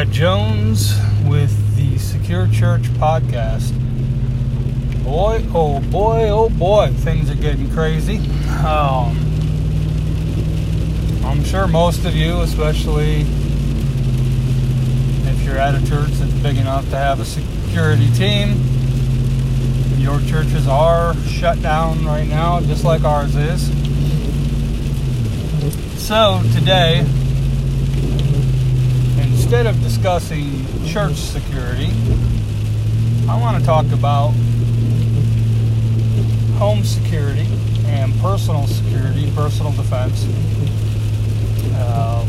Brad Jones with the Secure Church podcast. Boy, oh boy, oh boy, things are getting crazy. Um, I'm sure most of you, especially if you're at a church that's big enough to have a security team, your churches are shut down right now, just like ours is. So today, instead of discussing church security, I want to talk about home security and personal security, personal defense. Um,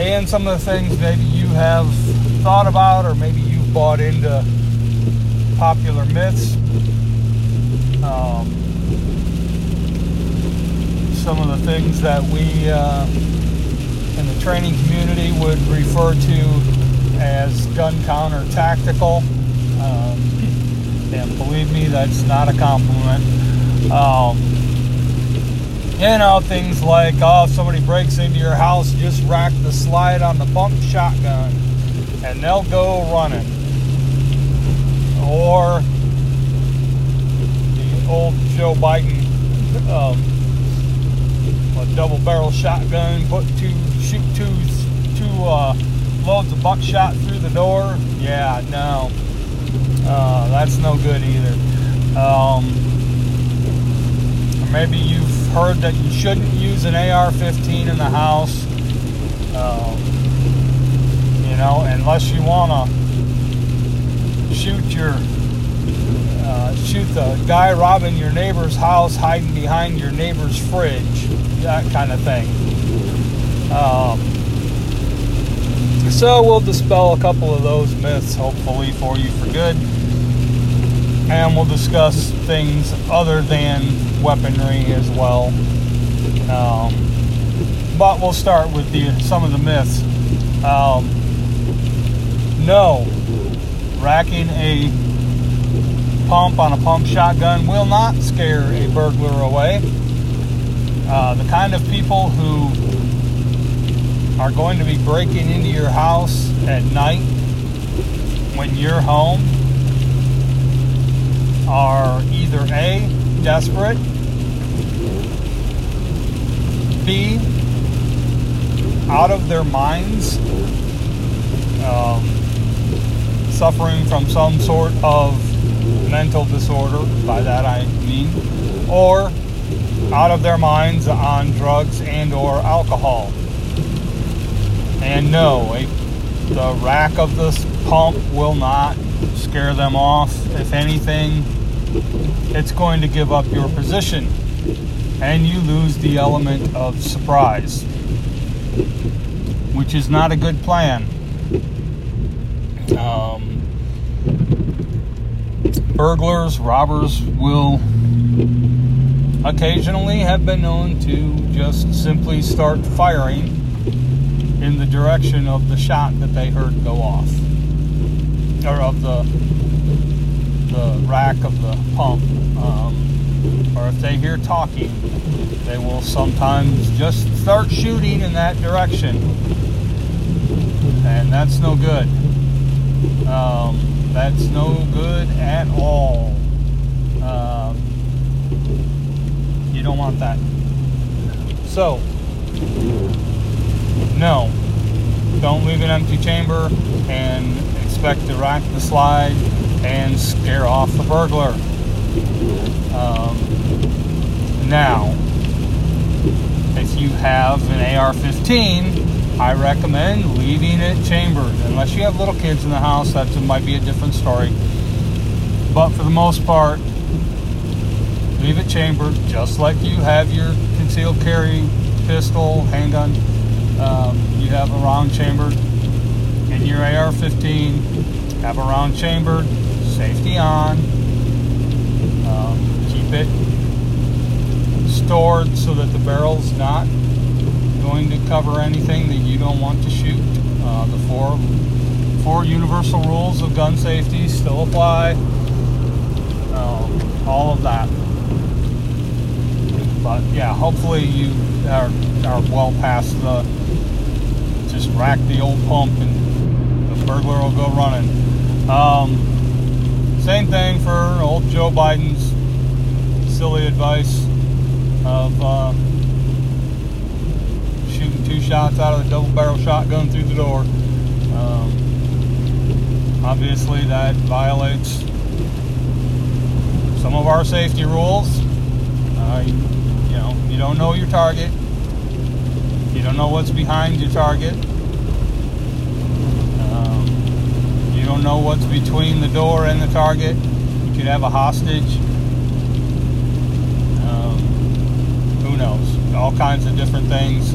and some of the things maybe you have thought about or maybe you've bought into popular myths. Um, some of the things that we uh, in the training community would refer to as gun counter tactical. Um, and believe me, that's not a compliment. Um, you know, things like, oh, if somebody breaks into your house, just rack the slide on the pump shotgun and they'll go running. Or the old Joe Biden um, a double barrel shotgun, put two, shoot two, two uh, loads of buckshot through the door. Yeah, no. Uh, that's no good either. Um, maybe you've heard that you shouldn't use an AR-15 in the house. Um, you know, unless you want to shoot your uh, shoot the guy robbing your neighbor's house hiding behind your neighbor's fridge, that kind of thing. Um, so we'll dispel a couple of those myths, hopefully, for you for good. And we'll discuss things other than weaponry as well. Um, but we'll start with the some of the myths. Um, no, racking a pump on a pump shotgun will not scare a burglar away. Uh, the kind of people who are going to be breaking into your house at night when you're home are either A, desperate, B, out of their minds, um, suffering from some sort of mental disorder, by that I mean, or out of their minds on drugs and or alcohol. And no, a, the rack of this pump will not scare them off. If anything, it's going to give up your position and you lose the element of surprise, which is not a good plan. Um, burglars, robbers will occasionally have been known to just simply start firing in the direction of the shot that they heard go off, or of the the rack of the pump. Um, or if they hear talking, they will sometimes just start shooting in that direction, and that's no good. Um, that's no good at all. Um, you don't want that. So, no, don't leave an empty chamber and expect to rack the slide and scare off the burglar. Um, now, if you have an AR-15, I recommend leaving it chambered. Unless you have little kids in the house, that might be a different story. But for the most part, leave it chambered, just like you have your concealed carry pistol, handgun. Um, you have a round chamber. in your AR-15. Have a round chamber, safety on. Um, keep it stored so that the barrel's not going to cover anything that you don't want to shoot. Uh, the four four universal rules of gun safety still apply. Um, all of that. But yeah, hopefully you are, are well past the just rack the old pump and the burglar will go running. Um, same thing for old Joe Biden's silly advice of uh, shooting two shots out of the double barrel shotgun through the door. Um, obviously, that violates some of our safety rules. Uh, you, know, you don't know your target. You don't know what's behind your target. Um, you don't know what's between the door and the target. You could have a hostage. Um, who knows? All kinds of different things.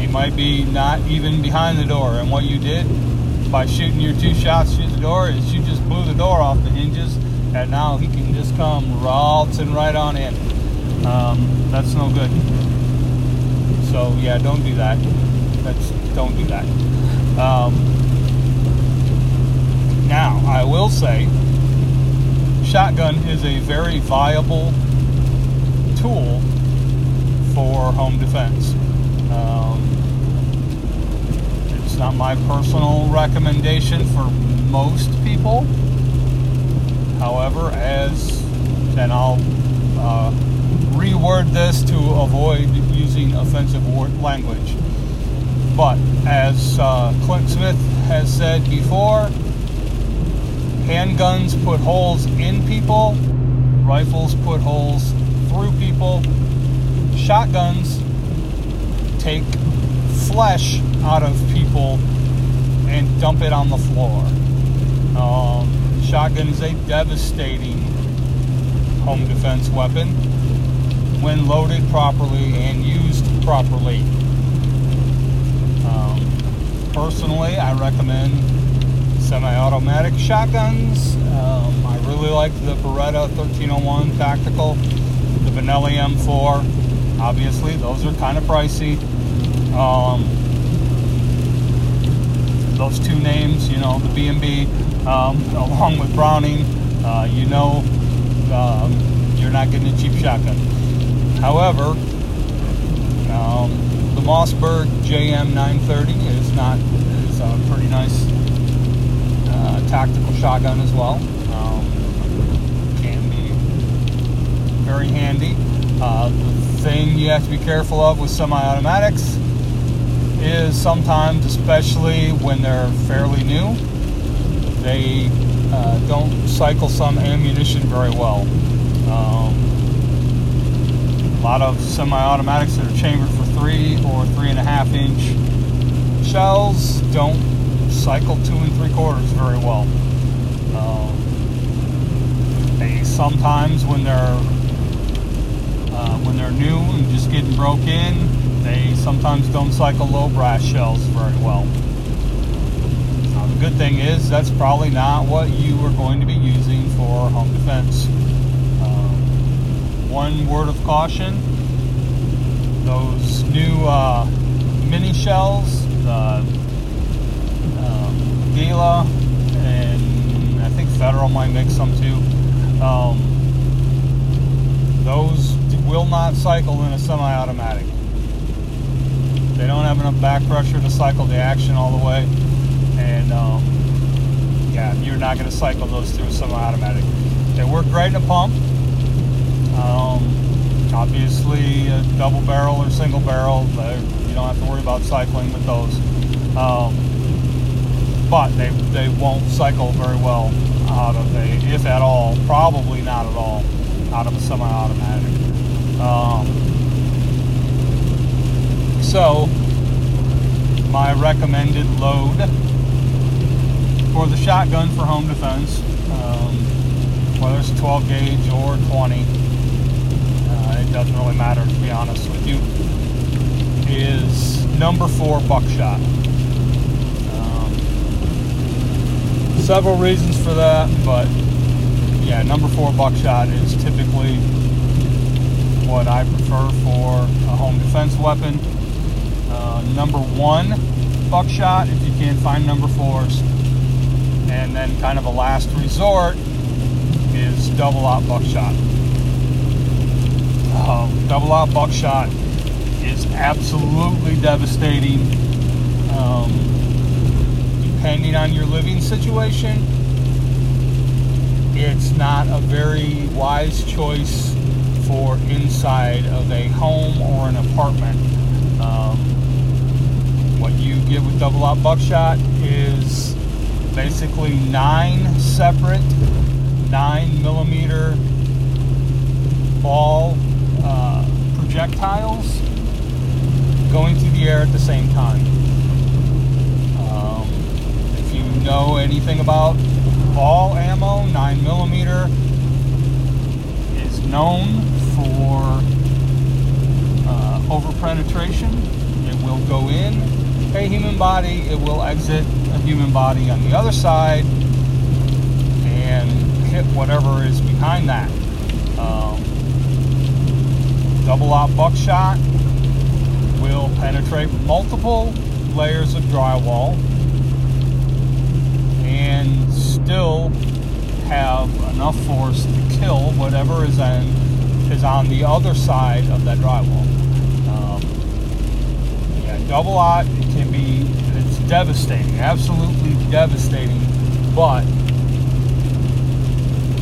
He might be not even behind the door. And what you did by shooting your two shots through the door is you just blew the door off the hinges and now he can just come waltzing right on in. Um, that's no good. So yeah, don't do that. That's don't do that. Um, now I will say, shotgun is a very viable tool for home defense. Um, it's not my personal recommendation for most people. However, as and I'll uh, reword this to avoid using offensive word language. But as uh, Clint Smith has said before, handguns put holes in people, rifles put holes through people, shotguns take flesh out of people and dump it on the floor. Um, shotgun is a devastating home defense weapon when loaded properly and used properly. Um, personally, I recommend semi-automatic shotguns. Um, I really like the Beretta 1301 Tactical, the Benelli M4. Obviously, those are kind of pricey. Um, those two names, you know, the B&B, um, along with Browning, uh, you know um, you're not getting a cheap shotgun. However, um, the Mossberg JM930 is not is a pretty nice uh, tactical shotgun as well. Um, can be very handy. Uh, the thing you have to be careful of with semi-automatics is sometimes, especially when they're fairly new, they uh, don't cycle some ammunition very well. Um, lot of semi-automatics that are chambered for three or three and a half inch shells don't cycle two and three quarters very well. Um, they sometimes, when they're uh, when they're new and just getting broke in, they sometimes don't cycle low brass shells very well. Now, the good thing is that's probably not what you are going to be using for home defense. One word of caution, those new uh, mini shells, the um, Aguila, and I think Federal might make some too. Um, those will not cycle in a semi-automatic. They don't have enough back pressure to cycle the action all the way. And um, yeah, you're not going to cycle those through a semi-automatic. They work great in a pump. Um, obviously, a double barrel or single barrel, you don't have to worry about cycling with those. Um, but they, they won't cycle very well out of a, if at all, probably not at all, out of a semi-automatic. Um, so, my recommended load for the shotgun for home defense, um, whether it's 12 gauge or 20, uh, it doesn't really matter to be honest with you, is number four buckshot. Um, several reasons for that, but yeah, number four buckshot is typically what I prefer for a home defense weapon. Uh, number one buckshot if you can't find number fours. And then kind of a last resort is double aught buckshot. Um, double aught buckshot is absolutely devastating Um, depending on your living situation, it's not a very wise choice for inside of a home or an apartment. Um, what you get with double aught buckshot is basically nine separate nine millimeter ball uh, projectiles going through the air at the same time. Um, if you know anything about ball ammo, 9 millimeter is known for uh, overpenetration. It will go in a human body, it will exit a human body on the other side and hit whatever is behind that. Um, double aught buckshot will penetrate multiple layers of drywall and still have enough force to kill whatever is in is on the other side of that drywall. Um, yeah, double aught it can be it's devastating, absolutely devastating, but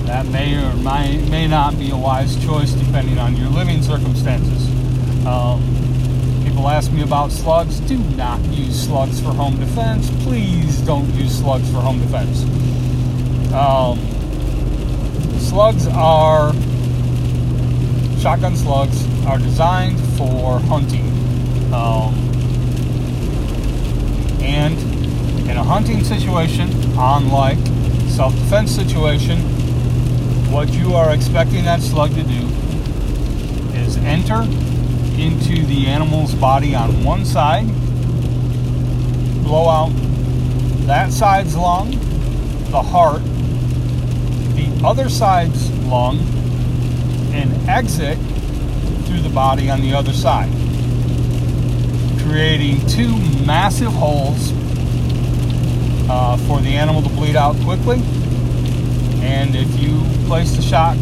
that may or may, may not be a wise choice depending on your living circumstances. Um, people ask me about slugs. Do not use slugs for home defense. Please don't use slugs for home defense. Um, slugs are, shotgun slugs are designed for hunting. Um, and in a hunting situation, unlike self-defense situation, what you are expecting that slug to do is enter into the animal's body on one side, blow out that side's lung, the heart, the other side's lung, and exit through the body on the other side, creating two massive holes uh, for the animal to bleed out quickly. And if you place the shot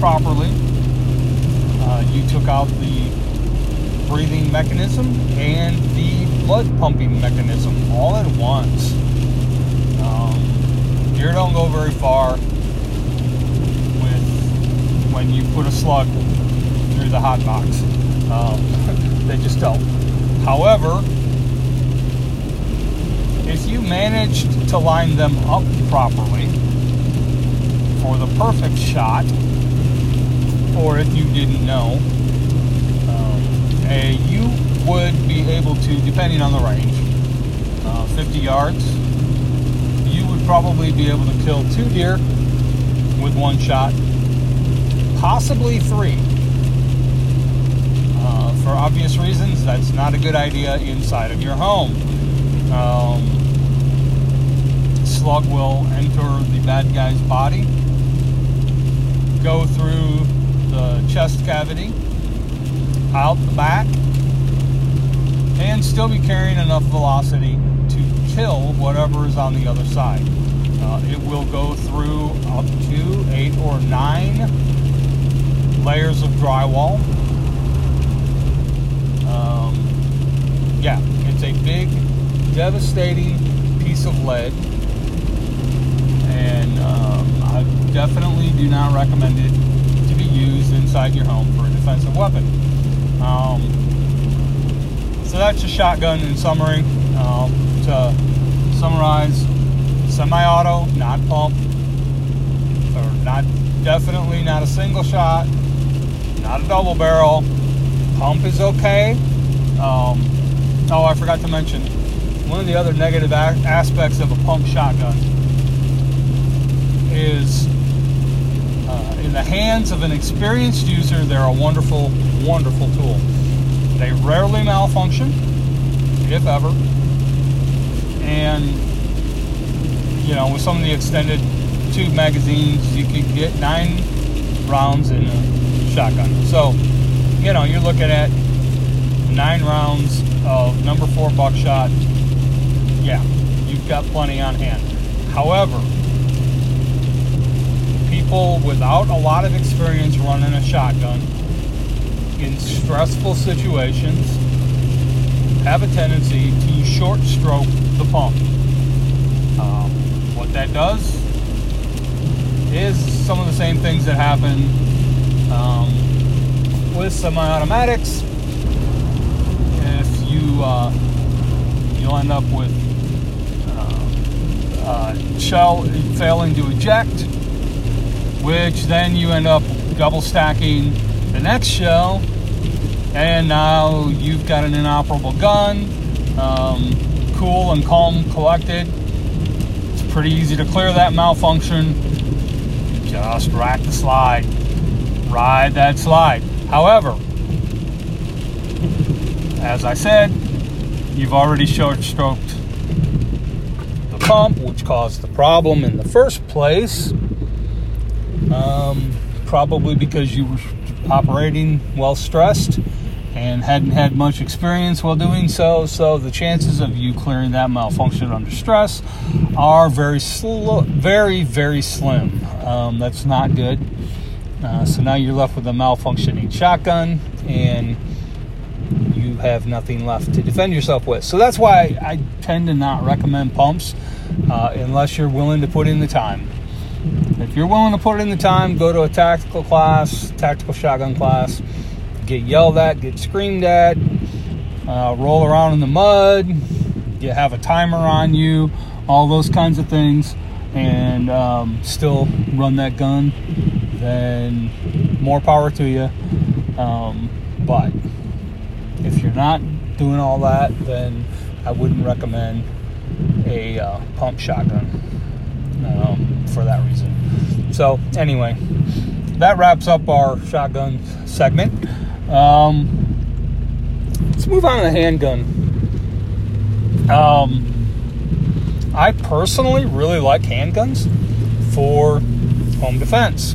properly, uh, you took out the breathing mechanism and the blood pumping mechanism all at once. Um, deer don't go very far with when you put a slug through the hot box. Um, they just don't. However, if you managed to line them up properly for the perfect shot, or if you didn't know, um, a, you would be able to, depending on the range, uh, 50 yards, you would probably be able to kill two deer with one shot, possibly three. Uh, for obvious reasons, that's not a good idea inside of your home. Um, slug will enter the bad guy's body, go through the chest cavity, out the back, and still be carrying enough velocity to kill whatever is on the other side. Uh, it will go through up to eight or nine layers of drywall. Um, yeah, it's a big, devastating piece of lead, and um, definitely do not recommend it to be used inside your home for a defensive weapon. Um, so that's a shotgun in summary. Uh, to summarize, semi-auto, not pump, or not definitely not a single shot, not a double barrel. Pump is okay. Um, oh, I forgot to mention one of the other negative aspects of a pump shotgun is in the hands of an experienced user, they're a wonderful, wonderful tool. They rarely malfunction, if ever. And, you know, with some of the extended tube magazines, you could get nine rounds in a shotgun. So, you know, you're looking at nine rounds of number four buckshot. Yeah, you've got plenty on hand. However, people without a lot of experience running a shotgun in stressful situations have a tendency to short stroke the pump. Um, what that does is some of the same things that happen um, with semi-automatics. If you uh, you'll end up with uh, uh, shell failing to eject, which then you end up double stacking the next shell, and now you've got an inoperable gun. Um, cool and calm, collected. It's pretty easy to clear that malfunction. Just rack the slide, ride that slide. However, as I said, you've already short stroked the pump, which caused the problem in the first place. Um, probably because you were operating while stressed and hadn't had much experience while doing so. So the chances of you clearing that malfunction under stress are very slow, very very slim. Um, that's not good. Uh, so now you're left with a malfunctioning shotgun and you have nothing left to defend yourself with. So that's why I tend to not recommend pumps uh, unless you're willing to put in the time. If you're willing to put in the time, go to a tactical class, tactical shotgun class, get yelled at, get screamed at, uh, roll around in the mud, you have a timer on you, all those kinds of things, and um, still run that gun, then more power to you. Um, but if you're not doing all that, then I wouldn't recommend a uh, pump shotgun um, for that reason. So, anyway, that wraps up our shotgun segment. Um, let's move on to the handgun. Um, I personally really like handguns for home defense.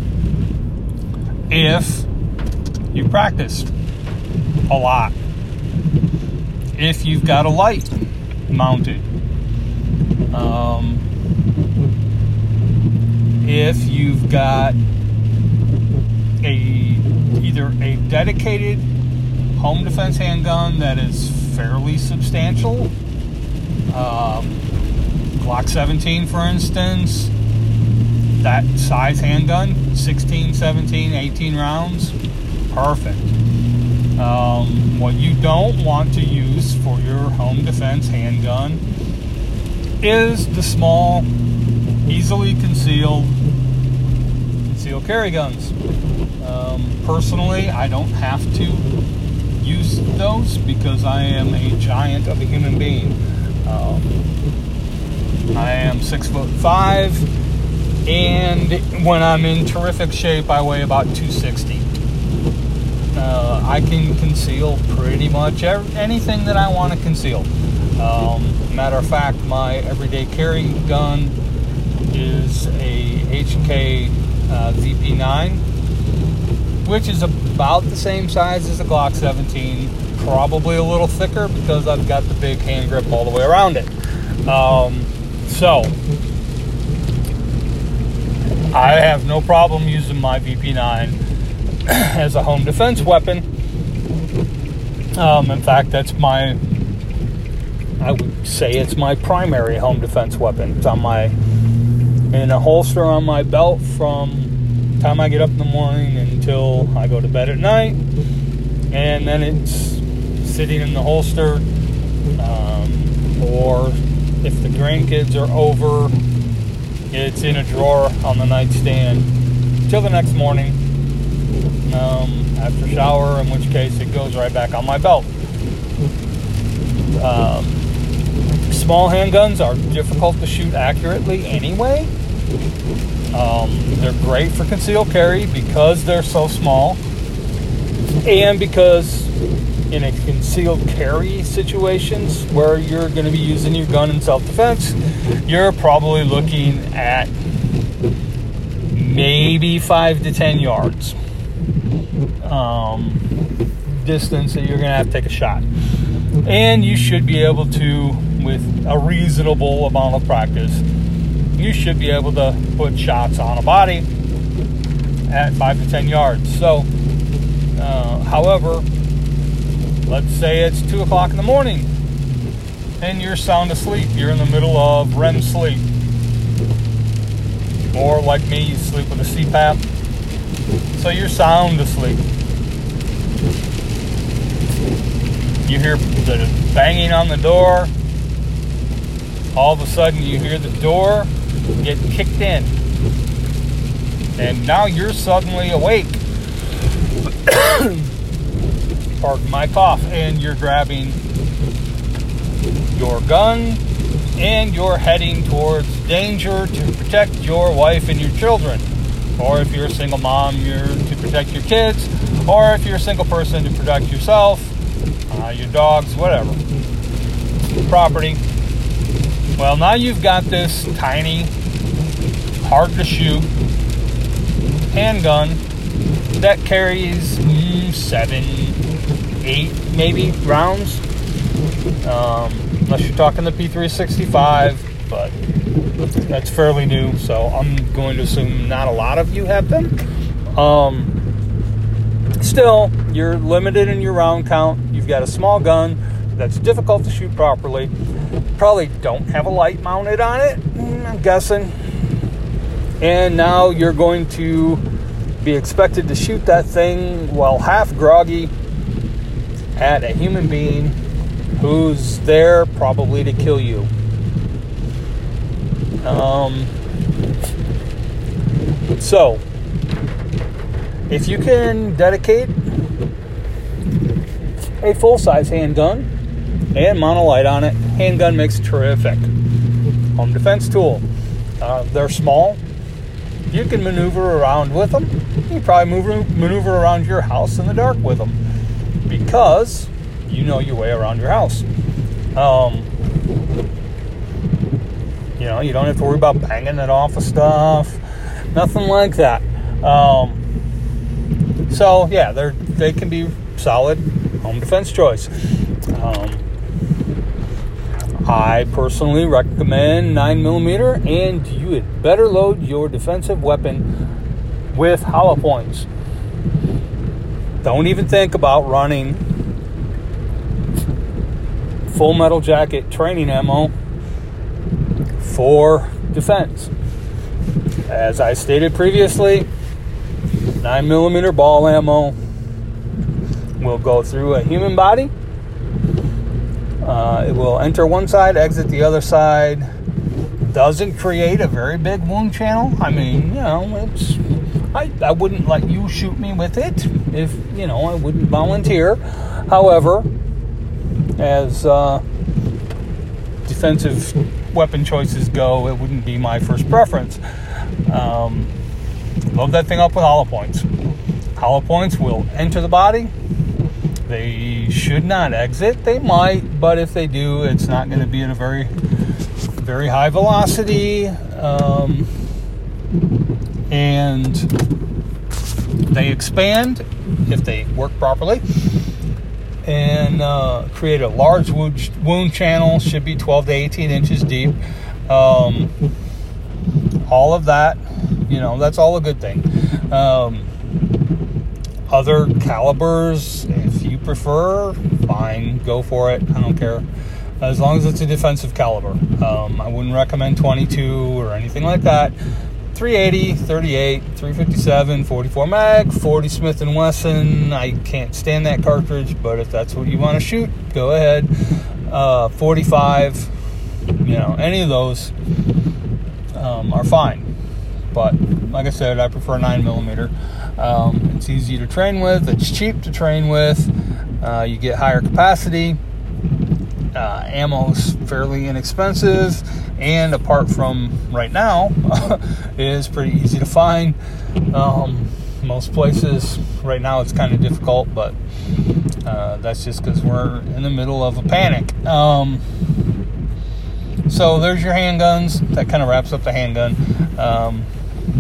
If you practice a lot, if you've got a light mounted, um, if you've got a either a dedicated home defense handgun that is fairly substantial, um, Glock 17, for instance, that size handgun, 16, 17, 18 rounds, perfect. Um, what you don't want to use for your home defense handgun is the small, easily concealed concealed carry guns. Um, personally, I don't have to use those because I am a giant of a human being. Um, I am six foot five, and when I'm in terrific shape, I weigh about 260. Uh, I can conceal pretty much anything that I want to conceal. Um, matter of fact, my everyday carry gun is a HK uh, VP9, which is about the same size as a Glock 17, probably a little thicker because I've got the big hand grip all the way around it. Um, so, I have no problem using my VP9 as a home defense weapon. Um, in fact, that's my, I would say it's my primary home defense weapon. It's on my, in a holster on my belt from time I get up in the morning until I go to bed at night. And then it's sitting in the holster. Um, or if the grandkids are over, it's in a drawer on the nightstand till the next morning um, after shower, in which case it goes right back on my belt. Um, small handguns are difficult to shoot accurately anyway. Um, they're great for concealed carry because they're so small, and because in a concealed carry situations where you're going to be using your gun in self-defense, you're probably looking at maybe five to ten yards um, distance that you're going to have to take a shot, and you should be able to, with a reasonable amount of practice, you should be able to put shots on a body at five to ten yards. So, uh, however, let's say it's two o'clock in the morning and you're sound asleep. You're in the middle of REM sleep. Or like me, you sleep with a CPAP. So you're sound asleep. You hear the banging on the door. All of a sudden, you hear the door get kicked in. And now you're suddenly awake. Pardon my cough. And you're grabbing your gun and you're heading towards danger to protect your wife and your children. Or if you're a single mom, you're to protect your kids. Or if you're a single person, to protect yourself, uh, your dogs, whatever. Property. Well, now you've got this tiny, hard to shoot handgun that carries mm, seven, eight, maybe rounds. Um, unless you're talking the P365, but that's fairly new, so I'm going to assume not a lot of you have them. Um, still, you're limited in your round count. You've got a small gun that's difficult to shoot properly. Probably don't have a light mounted on it, mm, I'm guessing. And now you're going to be expected to shoot that thing while half groggy at a human being who's there probably to kill you. Um, so, if you can dedicate a full size handgun and light on it, handgun makes terrific home defense tool. Uh, they're small. You can maneuver around with them. You can probably move, maneuver around your house in the dark with them because you know your way around your house. Um, you know, you don't have to worry about banging it off of stuff, nothing like that. Um, so yeah, they're they can be solid home defense choice. Um, I personally recommend 9 millimeter, and you had better load your defensive weapon with hollow points. Don't even think about running full metal jacket training ammo for defense. As I stated previously, 9mm ball ammo will go through a human body. Uh, it will enter one side, exit the other side. Doesn't create a very big wound channel. I mean, you know, it's. I, I wouldn't let you shoot me with it if, you know, I wouldn't volunteer. However, as uh, defensive weapon choices go, it wouldn't be my first preference. Um, load that thing up with hollow points. Hollow points will enter the body. They should not exit. They might, but if they do, it's not going to be at a very, very high velocity. Um, and they expand if they work properly and uh, create a large wound, channel, should be 12 to 18 inches deep. Um, all of that, you know, that's all a good thing. Um, other calibers, prefer, fine, go for it. I don't care. As long as it's a defensive caliber. Um, I wouldn't recommend 22 or anything like that. 380, 38, 357, 44 mag, 40 Smith & Wesson. I can't stand that cartridge, but if that's what you want to shoot, go ahead. Uh, 45, you know, any of those um, are fine. But like I said, I prefer 9 millimeter. Um, it's easy to train with. It's cheap to train with. Uh, you get higher capacity. Uh, ammo's fairly inexpensive and apart from right now, is pretty easy to find. Um, most places right now it's kind of difficult, but uh, that's just because we're in the middle of a panic. Um, so there's your handguns. That kind of wraps up the handgun. Um,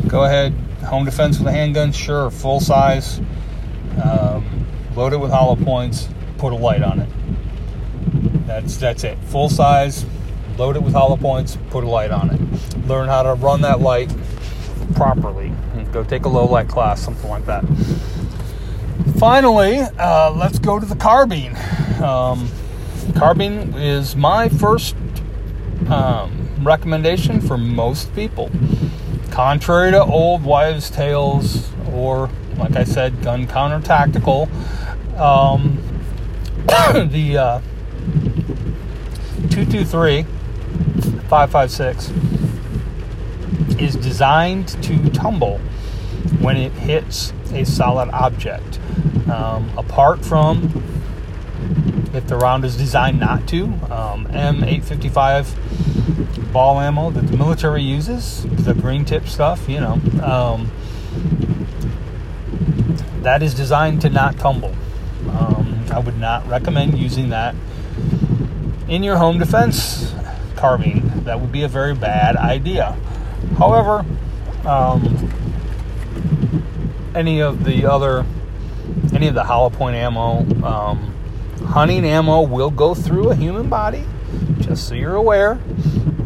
go ahead, home defense with a handgun, sure, full size. Um, load it with hollow points. Put a light on it. That's that's it. Full size load it with hollow points, put a light on it. Learn how to run that light properly. Go take a low light class, something like that. Finally, uh, let's go to the carbine. Um, carbine is my first um, recommendation for most people. Contrary to old wives' tales, or like I said, gun counter tactical, um, the uh, 223 556 is designed to tumble when it hits a solid object. Um, apart from if the round is designed not to, um, M855 ball ammo that the military uses, the green tip stuff, you know, um, that is designed to not tumble. I would not recommend using that in your home defense carbine. That would be a very bad idea. However, um, any of the other, any of the hollow point ammo, um, hunting ammo will go through a human body, just so you're aware.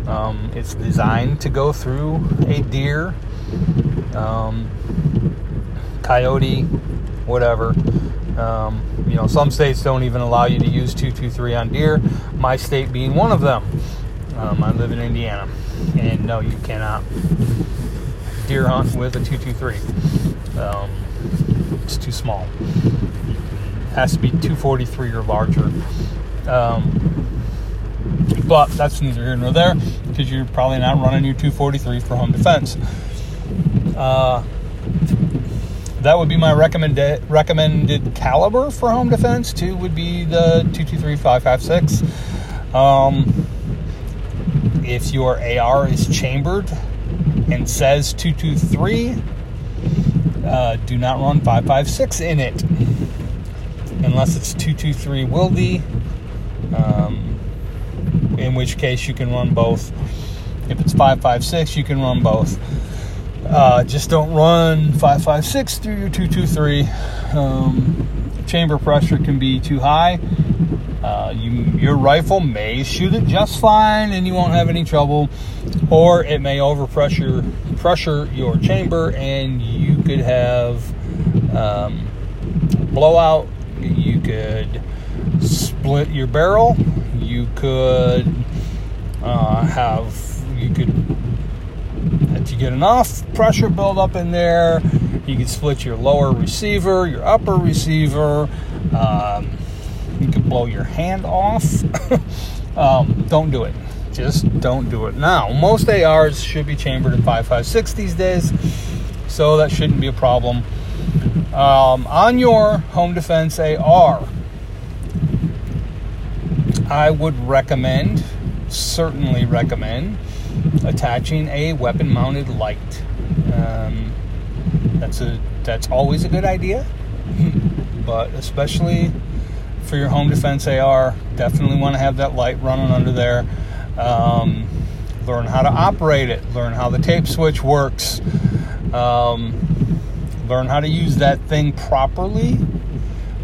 Um, it's designed to go through a deer, um, coyote, whatever. Um, you know, some states don't even allow you to use 223 on deer, my state being one of them. Um, I live in Indiana, and no, you cannot deer hunt with a 223. Um, it's too small. It has to be 243 or larger. Um, but that's neither here nor there because you're probably not running your 243 for home defense. Uh, that would be my recommended recommended caliber for home defense. Two would be the 223 556. Um, if your AR is chambered and says 223, uh, do not run 556 in it unless it's 223 Wylde, um, in which case you can run both. If it's 556, you can run both. Uh, just don't run 556 through your 223. Um, chamber pressure can be too high. Uh, you, your rifle may shoot it just fine and you won't have any trouble, or it may overpressure pressure your chamber and you could have um, blowout. You could split your barrel. You could uh, have you could you get enough pressure build up in there, you can split your lower receiver, your upper receiver. Um, you can blow your hand off. um, don't do it. Just don't do it. Now, most ARs should be chambered in 5.56 these days, so that shouldn't be a problem. Um, on your home defense AR, I would recommend, certainly recommend, attaching a weapon mounted light. Um, that's a that's always a good idea, but especially for your home defense AR, definitely want to have that light running under there. Um, learn how to operate it. Learn how the tape switch works. Um, learn how to use that thing properly.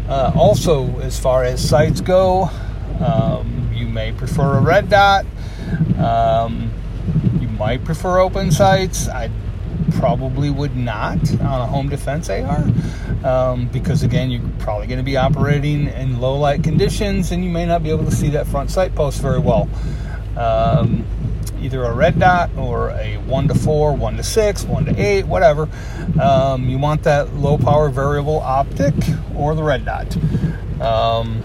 Uh, also, as far as sights go, um, you may prefer a red dot. Um, might prefer open sights. I probably would not on a home defense AR um, because, again, you're probably going to be operating in low light conditions and you may not be able to see that front sight post very well. Um, either a red dot or a 1 to 4, 1 to 6, 1 to 8, whatever. Um, you want that low power variable optic or the red dot. Um,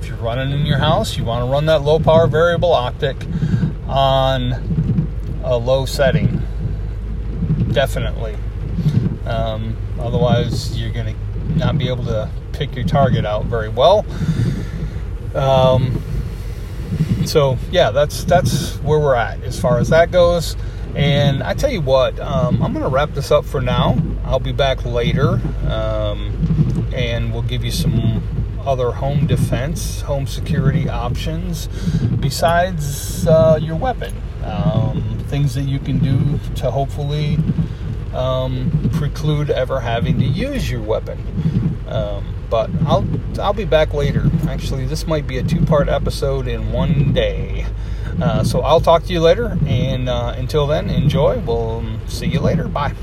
if you're running in your house, you want to run that low power variable optic on a low setting. Definitely. Um, otherwise, you're going to not be able to pick your target out very well. Um, so yeah, that's that's where we're at as far as that goes. And I tell you what, um, I'm going to wrap this up for now. I'll be back later, um, and we'll give you some other home defense, home security options besides uh, your weapon. Um, things that you can do to hopefully um, preclude ever having to use your weapon. Um, but I'll I'll be back later. Actually, this might be a two-part episode in one day. Uh, so I'll talk to you later, and uh, until then, enjoy. We'll see you later. Bye.